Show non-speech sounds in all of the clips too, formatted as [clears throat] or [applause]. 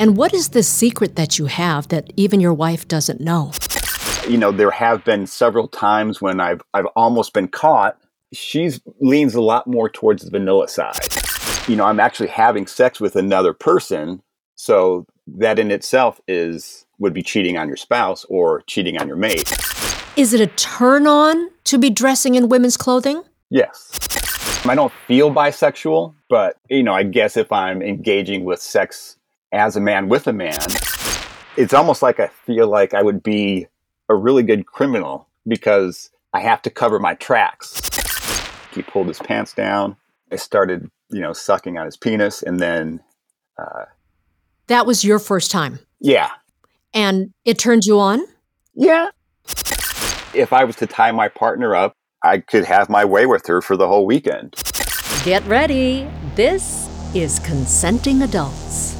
And what is the secret that you have that even your wife doesn't know? You know, there have been several times when I've I've almost been caught. She's leans a lot more towards the vanilla side. You know, I'm actually having sex with another person, so that in itself is would be cheating on your spouse or cheating on your mate. Is it a turn on to be dressing in women's clothing? Yes. I don't feel bisexual, but you know, I guess if I'm engaging with sex as a man with a man, it's almost like I feel like I would be a really good criminal because I have to cover my tracks. He pulled his pants down. I started, you know, sucking on his penis, and then. Uh, that was your first time. Yeah. And it turned you on. Yeah. If I was to tie my partner up, I could have my way with her for the whole weekend. Get ready. This is consenting adults.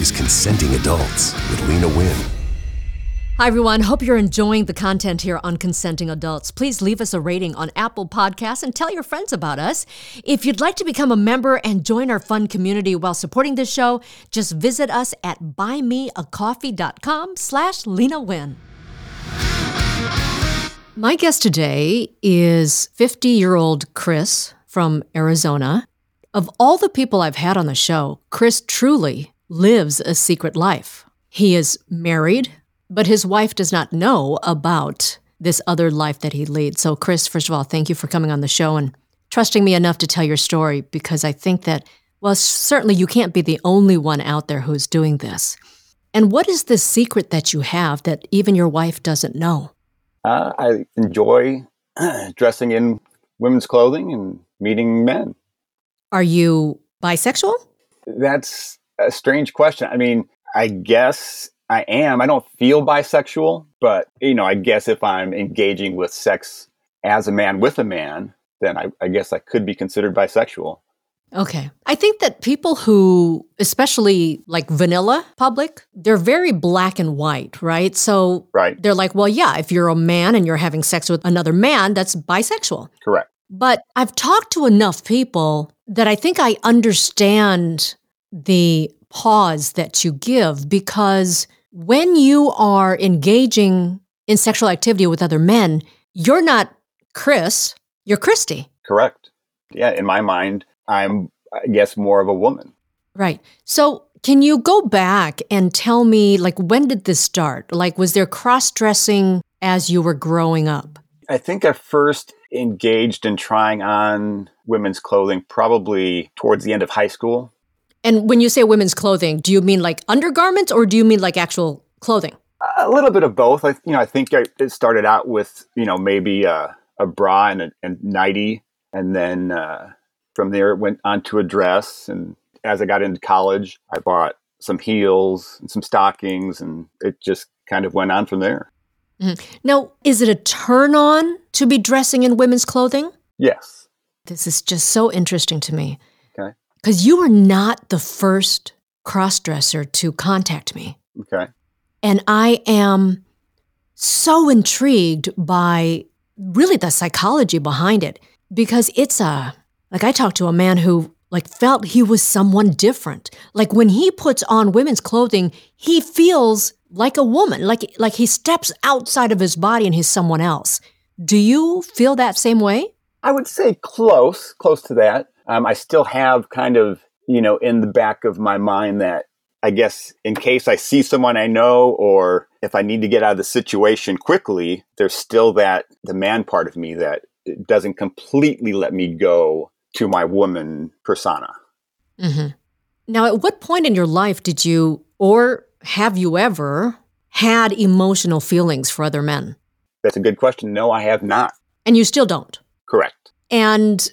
is Consenting Adults with Lena Wynn. Hi, everyone. Hope you're enjoying the content here on Consenting Adults. Please leave us a rating on Apple Podcasts and tell your friends about us. If you'd like to become a member and join our fun community while supporting this show, just visit us at buymeacoffee.com slash Lena Wynn. My guest today is 50-year-old Chris from Arizona. Of all the people I've had on the show, Chris truly lives a secret life. He is married, but his wife does not know about this other life that he leads. So, Chris, first of all, thank you for coming on the show and trusting me enough to tell your story because I think that, well, certainly you can't be the only one out there who's doing this. And what is the secret that you have that even your wife doesn't know? Uh, I enjoy [clears throat] dressing in women's clothing and meeting men. Are you bisexual? That's a strange question. I mean, I guess I am. I don't feel bisexual, but you know, I guess if I'm engaging with sex as a man with a man, then I, I, guess I could be considered bisexual. Okay. I think that people who, especially like vanilla public, they're very black and white, right? So right. they're like, well, yeah, if you're a man and you're having sex with another man, that's bisexual. Correct. But I've talked to enough people that I think I understand the pause that you give because when you are engaging in sexual activity with other men, you're not Chris, you're Christy. Correct. Yeah, in my mind, I'm, I guess, more of a woman. Right. So, can you go back and tell me, like, when did this start? Like, was there cross dressing as you were growing up? I think I first engaged in trying on women's clothing probably towards the end of high school. And when you say women's clothing, do you mean like undergarments or do you mean like actual clothing? A little bit of both. I, you know, I think I, it started out with you know maybe a, a bra and a and nightie, and then uh, from there it went on to a dress. And as I got into college, I bought some heels and some stockings, and it just kind of went on from there. Mm-hmm. Now, is it a turn on to be dressing in women's clothing? Yes. This is just so interesting to me. Because you were not the first crossdresser to contact me. Okay. And I am so intrigued by really the psychology behind it because it's a like I talked to a man who like felt he was someone different. Like when he puts on women's clothing, he feels like a woman, like like he steps outside of his body and he's someone else. Do you feel that same way? I would say close, close to that. Um, I still have kind of, you know, in the back of my mind that I guess in case I see someone I know or if I need to get out of the situation quickly, there's still that the man part of me that doesn't completely let me go to my woman persona. Mm-hmm. Now, at what point in your life did you, or have you ever, had emotional feelings for other men? That's a good question. No, I have not. And you still don't? Correct. And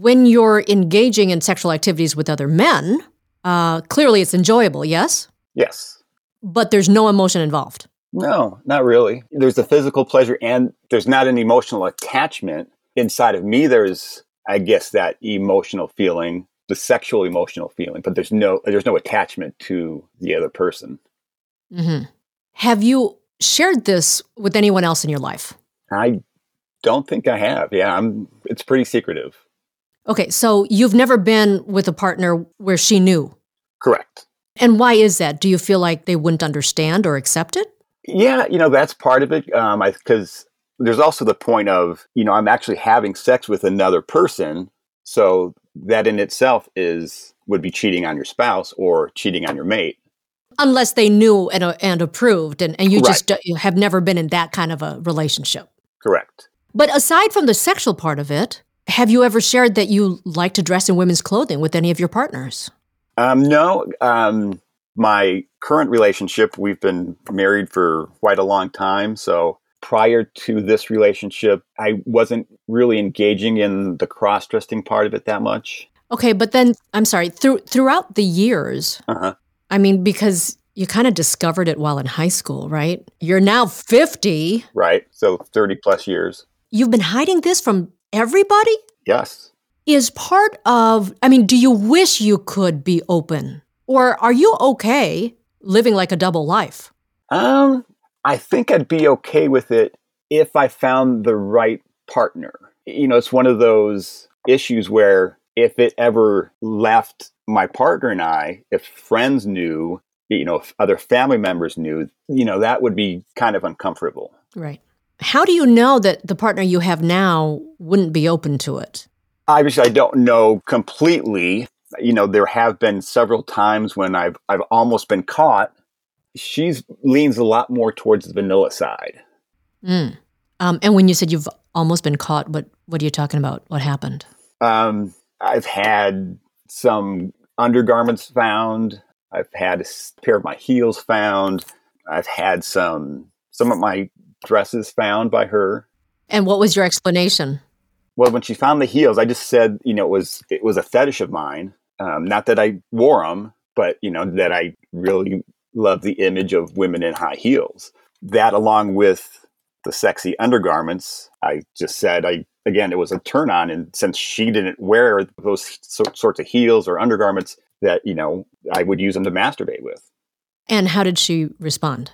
when you're engaging in sexual activities with other men, uh, clearly it's enjoyable, yes? Yes. but there's no emotion involved. No, not really. There's the physical pleasure and there's not an emotional attachment. Inside of me, there's, I guess, that emotional feeling, the sexual emotional feeling, but there's no, there's no attachment to the other person. hmm Have you shared this with anyone else in your life? I don't think I have. Yeah, I'm, it's pretty secretive. Okay, so you've never been with a partner where she knew. Correct. And why is that? Do you feel like they wouldn't understand or accept it? Yeah, you know, that's part of it. Um, I, cause there's also the point of, you know, I'm actually having sex with another person. So that in itself is, would be cheating on your spouse or cheating on your mate. Unless they knew and, uh, and approved, and, and you Right. just uh, you have never been in that kind of a relationship. Correct. But aside from the sexual part of it, have you ever shared that you like to dress in women's clothing with any of your partners? Um, no, um, my current relationship, we've been married for quite a long time. So prior to this relationship, I wasn't really engaging in the cross dressing part of it that much. Okay, but then I'm sorry, through throughout the years, Uh-huh. I mean, because you kind of discovered it while in high school, right? You're now 50. Right. So 30 plus years. You've been hiding this from everybody? Yes. Is part of, I mean, do you wish you could be open? Or are you okay living like a double life? Um, I think I'd be okay with it if I found the right partner. You know, it's one of those issues where if it ever left my partner and I, if friends knew, you know, if other family members knew, you know, that would be kind of uncomfortable. Right. How do you know that the partner you have now wouldn't be open to it? Obviously, I don't know completely. You know, there have been several times when I've I've almost been caught. She's leans a lot more towards the vanilla side. Mm. Um, and when you said you've almost been caught, what what are you talking about? What happened? Um, I've had some undergarments found. I've had a pair of my heels found. I've had some some of my dresses found by her. And what was your explanation? Well, when she found the heels, I just said, you know, it was it was a fetish of mine. Um, not that I wore them, but you know that I really love the image of women in high heels. That, along with the sexy undergarments, I just said, I again, it was a turn on, and since she didn't wear those so- sorts of heels or undergarments, that you know, I would use them to masturbate with. And how did she respond?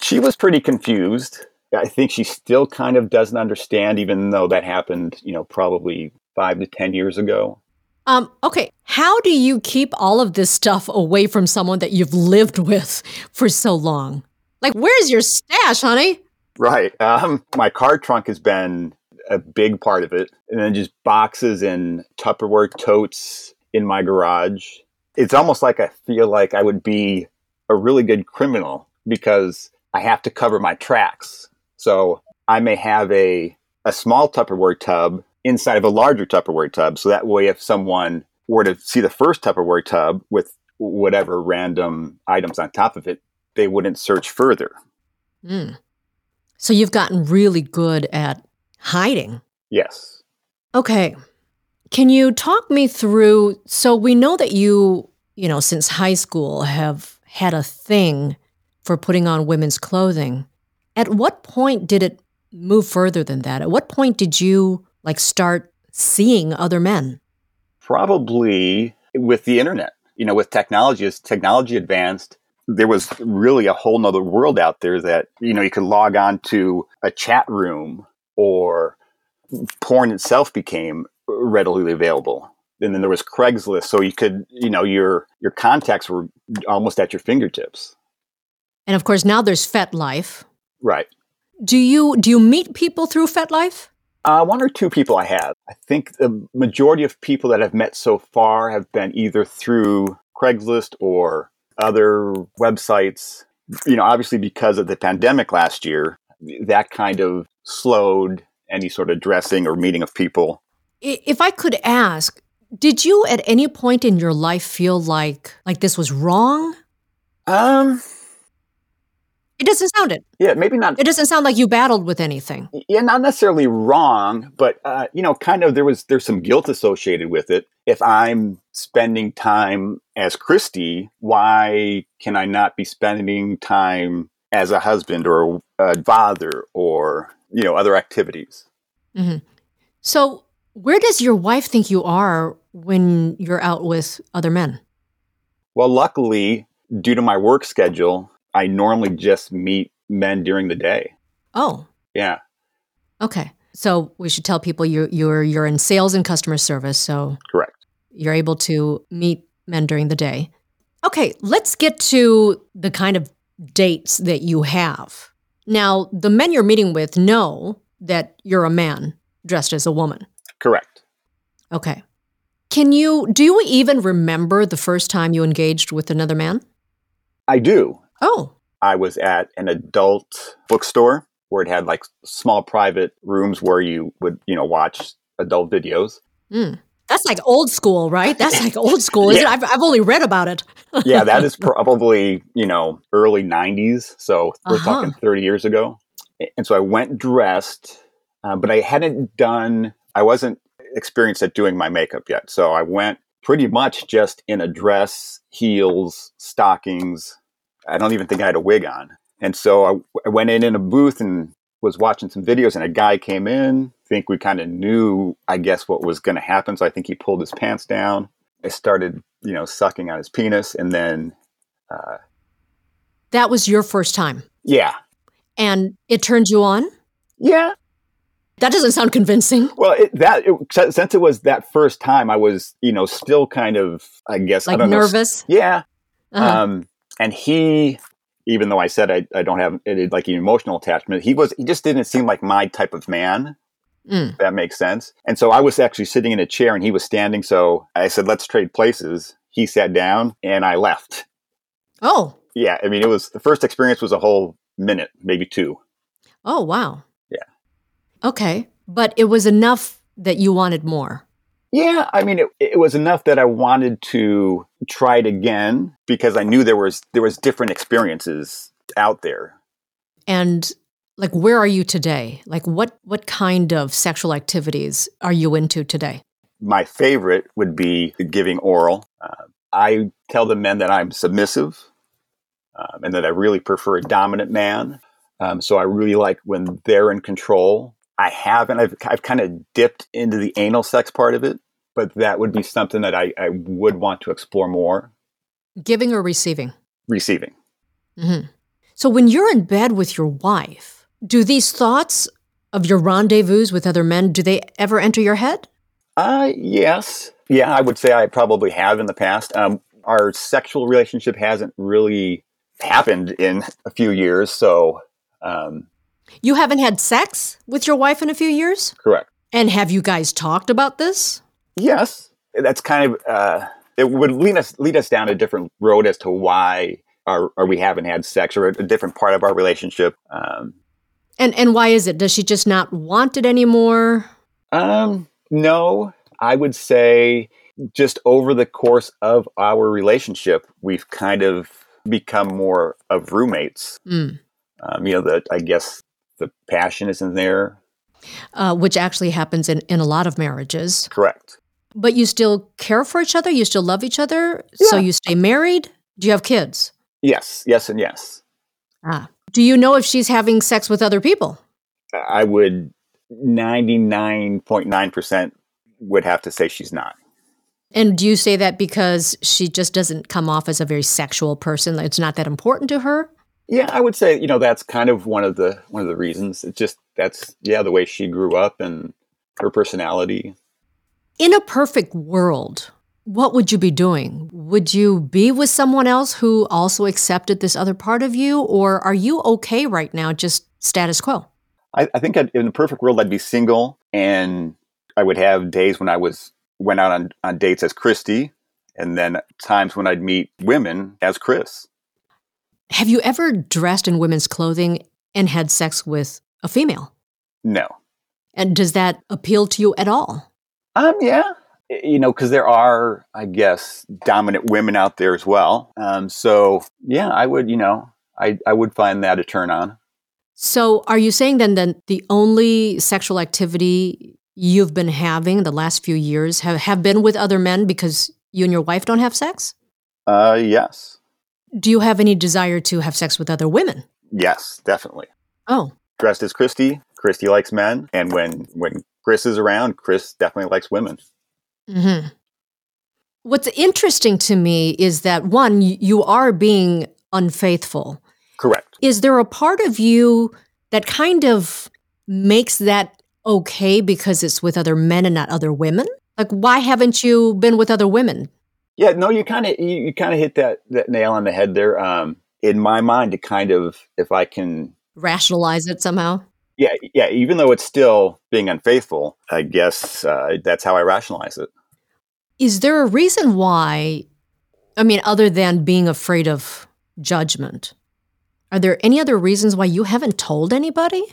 She was pretty confused. I think she still kind of doesn't understand, even though that happened, you know, probably five to ten years ago. Um, okay, how do you keep all of this stuff away from someone that you've lived with for so long? Like, where's your stash, honey? Right. Um, my car trunk has been a big part of it. And then just boxes and Tupperware totes in my garage. It's almost like I feel like I would be a really good criminal because I have to cover my tracks. So I may have a, a small Tupperware tub inside of a larger Tupperware tub. So that way, if someone were to see the first Tupperware tub with whatever random items on top of it, they wouldn't search further. Mm. So you've gotten really good at hiding. Yes. Okay. Can you talk me through? So we know that you, you know, since high school have had a thing for putting on women's clothing. At what point did it move further than that? At what point did you like start seeing other men? probably with the internet you know with technology as technology advanced there was really a whole nother world out there that you know you could log on to a chat room or porn itself became readily available and then there was craigslist so you could you know your your contacts were almost at your fingertips And of course, now there's FetLife. Right Do you do you meet people through FetLife? Uh, one or two people I have. I think the majority of people that I've met so far have been either through Craigslist or other websites. You know, obviously because of the pandemic last year, that kind of slowed any sort of dressing or meeting of people. If I could ask, did you at any point in your life feel like like this was wrong? Um, It doesn't sound it. yeah, maybe not. It doesn't sound like you battled with anything. Yeah, not necessarily wrong, but uh, you know, kind of there was there's some guilt associated with it. If I'm spending time as Christy, why can I not be spending time as a husband or a father or, you know, other activities? hmm So, where does your wife think you are when you're out with other men? Well, luckily, due to my work schedule, I normally just meet men during the day. Oh, Yeah, okay. So we should tell people you you're you're in sales and customer service, so correct. you're able to meet men during the day. Okay, let's get to the kind of dates that you have. Now, the men you're meeting with know that you're a man dressed as a woman. Correct. Okay. Can you do you even remember the first time you engaged with another man? I do. Oh, I was at an adult bookstore where it had like small private rooms where you would, you know, watch adult videos. mm. that's like old school, right? That's like old school, isn't Yeah. it? I've, I've only read about it. Yeah, [laughs] that is probably, you know, early 90s. So we're Uh-huh. talking 30 years ago. And so I went dressed, uh, but I hadn't done, I wasn't experienced at doing my makeup yet. So I went pretty much just in a dress, heels, stockings. I don't even think I had a wig on. And so I, I went in in a booth and was watching some videos, and a guy came in. I think we kind of knew, I guess, what was going to happen. So I think he pulled his pants down. I started, you know, sucking on his penis, and then, uh, That was your first time, yeah, and it turned you on. yeah. That doesn't sound convincing. Well, it, that it, since it was that first time, I was, you know, still kind of, I guess, I Like know, nervous. yeah. Uh-huh. Um, and he, even though I said I, I don't have any, like an emotional attachment, he was, he just didn't seem like my type of man. Mm. that makes sense. And so I was actually sitting in a chair and he was standing. So I said, let's trade places. He sat down and I left. Oh, Yeah. I mean, it was the first experience was a whole minute, maybe two. oh, wow. Yeah. Okay, but it was enough that you wanted more. Yeah. I mean, it, it was enough that I wanted to try it again because I knew there was, there was different experiences out there. And like, where are you today? Like, what what kind of sexual activities are you into today? My favorite would be giving oral. Uh, I tell the men that I'm submissive um, and that I really prefer a dominant man. Um, so I really like when they're in control. I haven't, I've, I've kind of dipped into the anal sex part of it, but that would be something that I, I would want to explore more. Giving or receiving? Receiving. Mm-hmm. So when you're in bed with your wife, do these thoughts of your rendezvous with other men do they ever enter your head? Uh, yes. Yeah, I would say I probably have in the past. Um, our sexual relationship hasn't really happened in a few years. So, um, You haven't had sex with your wife in a few years? correct. And have you guys talked about this? Yes, that's kind of uh, it would lead us lead us down a different road as to why or, or we haven't had sex or a, a different part of our relationship. Um, And and why is it? Does she just not want it anymore? um, no, I would say just over the course of our relationship, we've kind of become more of roommates. Mm. Um, you know, that I guess the passion isn't there. Uh, which actually happens in, in a lot of marriages. Correct. But you still care for each other? You still love each other? So you stay married? Do you have kids? Yes, yes, and yes. Ah. Do you know if she's having sex with other people? I would 99.9% would have to say she's not. And do you say that because she just doesn't come off as a very sexual person? It's not that important to her? Yeah, I would say, you know, that's kind of one of the one of the reasons. It's just that's yeah, the way she grew up and her personality. In a perfect world, what would you be doing? Would you be with someone else who also accepted this other part of you? Or are you okay right now, just status quo? I, I think I'd, in the perfect world I'd be single and I would have days when I was went out on, on dates as Christy and then times when I'd meet women as Chris. Have you ever dressed in women's clothing and had sex with a female? No. And does that appeal to you at all? Um, yeah. You know, because there are, I guess, dominant women out there as well. Um, so yeah, I would, you know, I, I would find that a turn on. So, are you saying then that the only sexual activity you've been having the last few years have, have been with other men because You and your wife don't have sex? Uh, yes. Do you have any desire to have sex with other women? Yes, definitely. Oh, Dressed as Christy, Christy likes men, and when when Chris is around, Chris definitely likes women. Mm-hmm. What's interesting to me is that one, you are being unfaithful. Correct. Is there a part of you that kind of makes that okay because it's with other men and not other women? Like, why haven't you been with other women? Yeah, no, you kind of you, you kind of hit that that nail on the head there. Um, in my mind, to kind of if I can, Rationalize it somehow? yeah, yeah, even though it's still being unfaithful, I guess uh, that's how I rationalize it. Is there a reason why? I mean, other than being afraid of judgment, are there any other reasons why you haven't told anybody?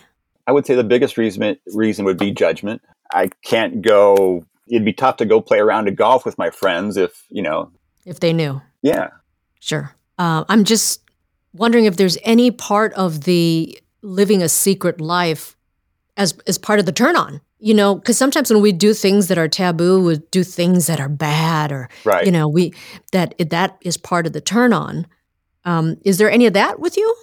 I would say the biggest reason reason would be judgment. I can't go. It'd be tough to go play around to golf with my friends if you know. If they knew. Yeah, Sure. Uh, I'm just wondering if there's any part of the living a secret life as as part of the turn on. You know, because sometimes when we do things that are taboo, we do things that are bad, or right. you know, we that that is part of the turn on. Um, is there any of that with you?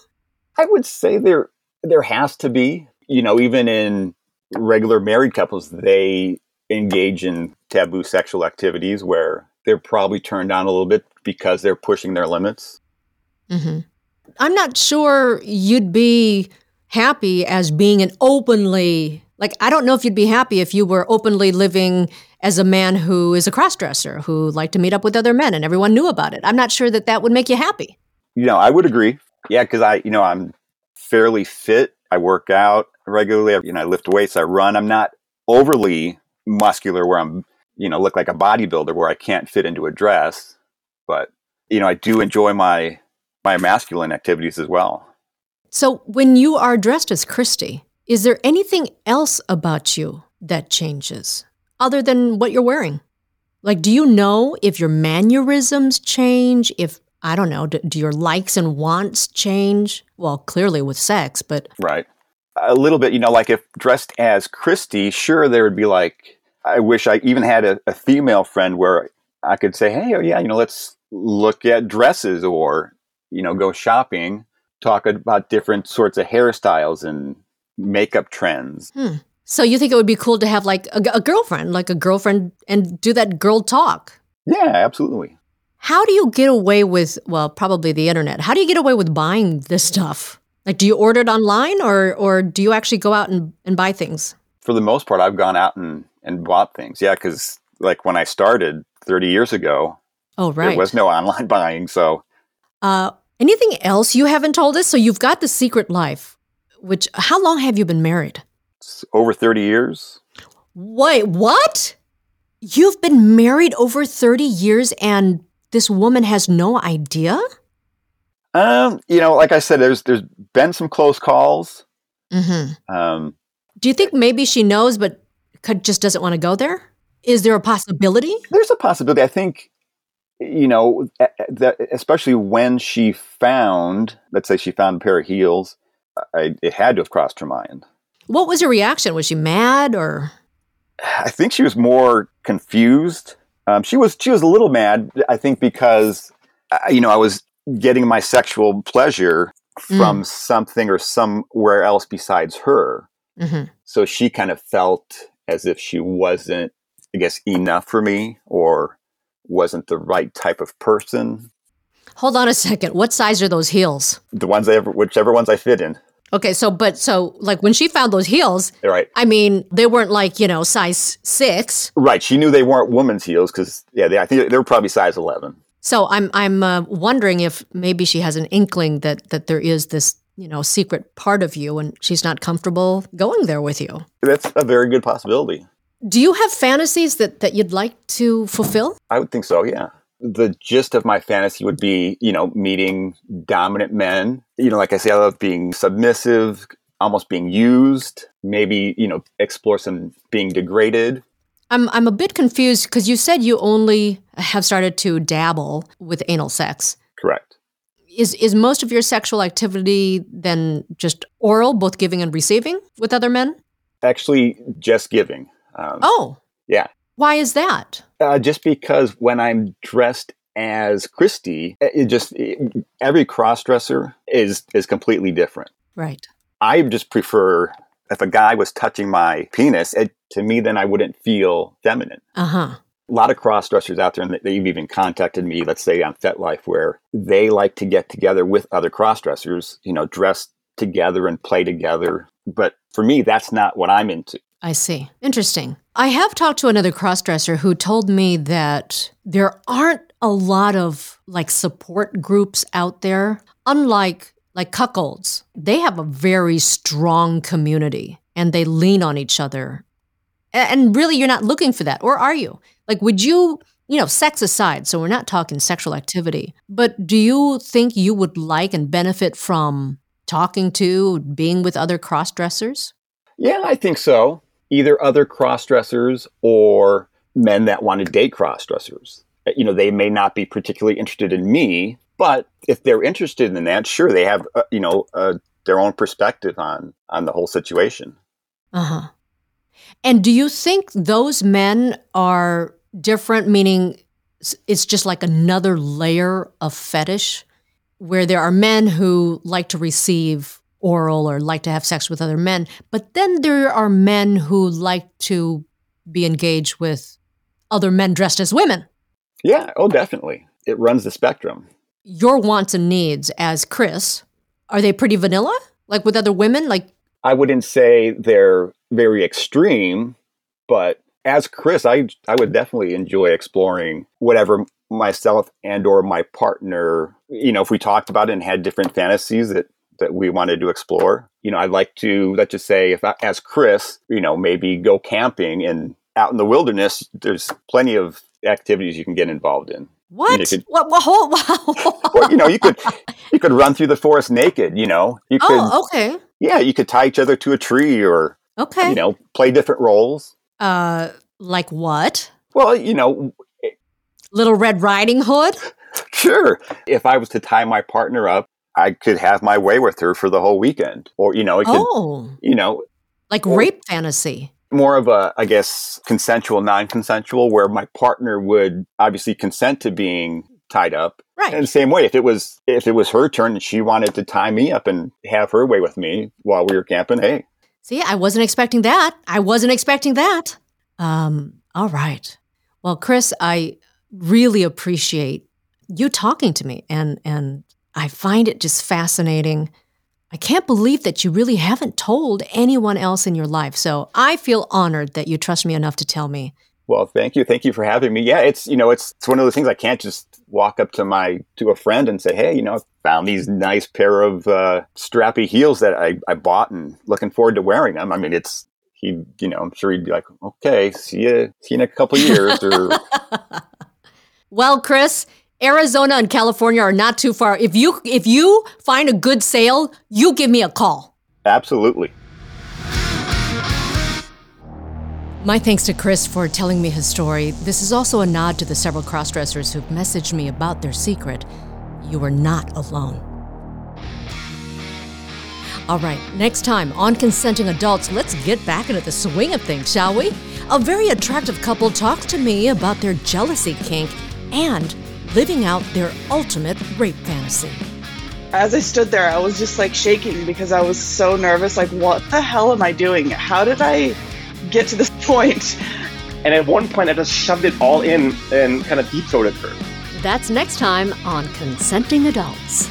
I would say there there has to be. You know, even in regular married couples, they engage in taboo sexual activities where they're probably turned on a little bit because they're pushing their limits. hmm I'm not sure you'd be happy as being an openly like I don't know if you'd be happy if you were openly living as a man who is a crossdresser who liked to meet up with other men and everyone knew about it. I'm not sure that that would make you happy. You know, I would agree. Yeah, because I, you know, I'm fairly fit. I work out regularly. You know, I lift weights. I run. I'm not overly muscular where I'm, you know, look like a bodybuilder where I can't fit into a dress. But you know, I do enjoy my my masculine activities as well. So when you are dressed as Christy, is there anything else about you that changes other than what you're wearing? Like, do you know if your mannerisms change? If, I don't know, do, do your likes and wants change? Well, clearly with sex, but Right. A little bit, you know, like if dressed as Christy, sure, there would be like, I wish I even had a, a female friend where I could say, hey, oh, yeah, you know, let's look at dresses or, you know, go shopping, talk about different sorts of hairstyles and makeup trends. Hmm. So you think it would be cool to have like a, a girlfriend, like a girlfriend, and do that girl talk? Yeah, absolutely. How do you get away with, well, probably the internet. How do you get away with buying this stuff? Like, do you order it online or, or do you actually go out and, and buy things? For the most part, I've gone out and, and bought things. Yeah, because like when I started 30 years ago, Oh, right. there was no online [laughs] buying. So uh, anything else you haven't told us? So you've got the secret life, which, how long have you been married? it's over 30 years. Wait, what? You've been married over 30 years and this woman has no idea? Um, you know, like I said, there's there's been some close calls. Mm-hmm. Um, Do you think maybe she knows but could, just doesn't want to go there? Is there a possibility? there's a possibility. I think, you know, that especially when she found, let's say, she found a pair of heels, I, it had to have crossed her mind. What was her reaction? Was she mad or? I think she was more confused. Um, she was she was a little mad. I think because you know I was getting my sexual pleasure from something or somewhere else besides her. Mhm. So she kind of felt as if she wasn't, I guess, enough for me or wasn't the right type of person. Hold on a second. What size are those heels? The ones I ever, whichever ones I fit in. Okay, so but so like when she found those heels, Right. I mean, they weren't like, you know, size 6. Right. She knew they weren't woman's heels because, yeah, they, I think they were probably size 11. So I'm I'm uh, wondering if maybe she has an inkling that that there is this, you know, secret part of you and she's not comfortable going there with you. That's a very good possibility. Do you have fantasies that that you'd like to fulfill? I would think so, yeah. The gist of my fantasy would be, you know, meeting dominant men. You know, like I say, I love being submissive, almost being used, maybe, you know, explore some being degraded. I'm I'm a bit confused because you said you only have started to dabble with anal sex. Correct. Is is most of your sexual activity then just oral, both giving and receiving with other men? Actually, just giving. Um, Oh, Yeah. Why is that? Uh, just because when I'm dressed as Christy, it just it, every crossdresser is is completely different. Right. I just prefer if a guy was touching my penis, it, to me, then I wouldn't feel feminine. Uh huh. A lot of cross dressers out there, and they've even contacted me, let's say on FetLife, where they like to get together with other cross dressers, you know, dress together and play together. But for me, that's not what I'm into. I see. Interesting. I have talked to another crossdresser who told me that there aren't a lot of like support groups out there. Unlike like cuckolds, they have a very strong community and they lean on each other. And really, you're not looking for that, or are you? Like, would you, you know, sex aside, so we're not talking sexual activity, but do you think you would like and benefit from talking to, being with other cross dressers? Yeah, I think so. Either other cross dressers or men that want to date cross dressers. You know, they may not be particularly interested in me, but if they're interested in that, sure, they have, uh, you know, uh, their own perspective on on the whole situation. Uh huh. And do you think those men are different, meaning it's just like another layer of fetish where there are men who like to receive oral or like to have sex with other men, but then there are men who like to be engaged with other men dressed as women? Yeah, oh, definitely. It runs the spectrum. Your wants and needs as Chris, are they pretty vanilla? Like with other women? Like, I wouldn't say they're very extreme, but as Chris, I I would definitely enjoy exploring whatever myself and or my partner, you know, if we talked about it and had different fantasies that that we wanted to explore. You know, I'd like to let's just say if I, as Chris, you know, maybe go camping and out in the wilderness, there's plenty of activities you can get involved in. What? You could- what? What? Hold, wow. Or you know, you could [laughs] you could run through the forest naked, you know. You could oh, okay. yeah, you could tie each other to a tree or Okay. you know, play different roles. Uh, like what? Well, you know, Little Red Riding Hood? [laughs] sure. If I was to tie my partner up, I could have my way with her for the whole weekend. Or, you know, it could, Oh, you know, like Or- rape fantasy. More of a, I guess, consensual, non consensual, where my partner would obviously consent to being tied up. Right. And the same way, if it was if it was her turn and she wanted to tie me up and have her way with me while we were camping, hey, See, I wasn't expecting that. I wasn't expecting that. Um, all right. Well, Chris, I really appreciate you talking to me and and I find it just fascinating. I can't believe that you really haven't told anyone else in your life. So I feel honored that you trust me enough to tell me. Well, thank you. Thank you for having me. Yeah, it's you know, it's it's one of those things I can't just walk up to my to a friend and say, "Hey, you know, I found these nice pair of uh, strappy heels that I, I bought and looking forward to wearing them." I mean, it's he, you know, I'm sure he'd be like, "Okay, see you, see you in a couple years." Or [laughs] Well, Chris, Arizona and California are not too far. If you if you find a good sale, you give me a call. absolutely. My thanks to Chris for telling me his story. This is also a nod to the several crossdressers who've messaged me about their secret. You are not alone. All right, next time on Consenting Adults, let's get back into the swing of things, shall we? A very attractive couple talks to me about their jealousy kink and living out their ultimate rape fantasy. As I stood there, I was just like shaking because I was so nervous. Like, what the hell am I doing? How did I get to this [laughs] point? And at one point, I just shoved it all in and kind of deep throated her. That's next time on Consenting Adults.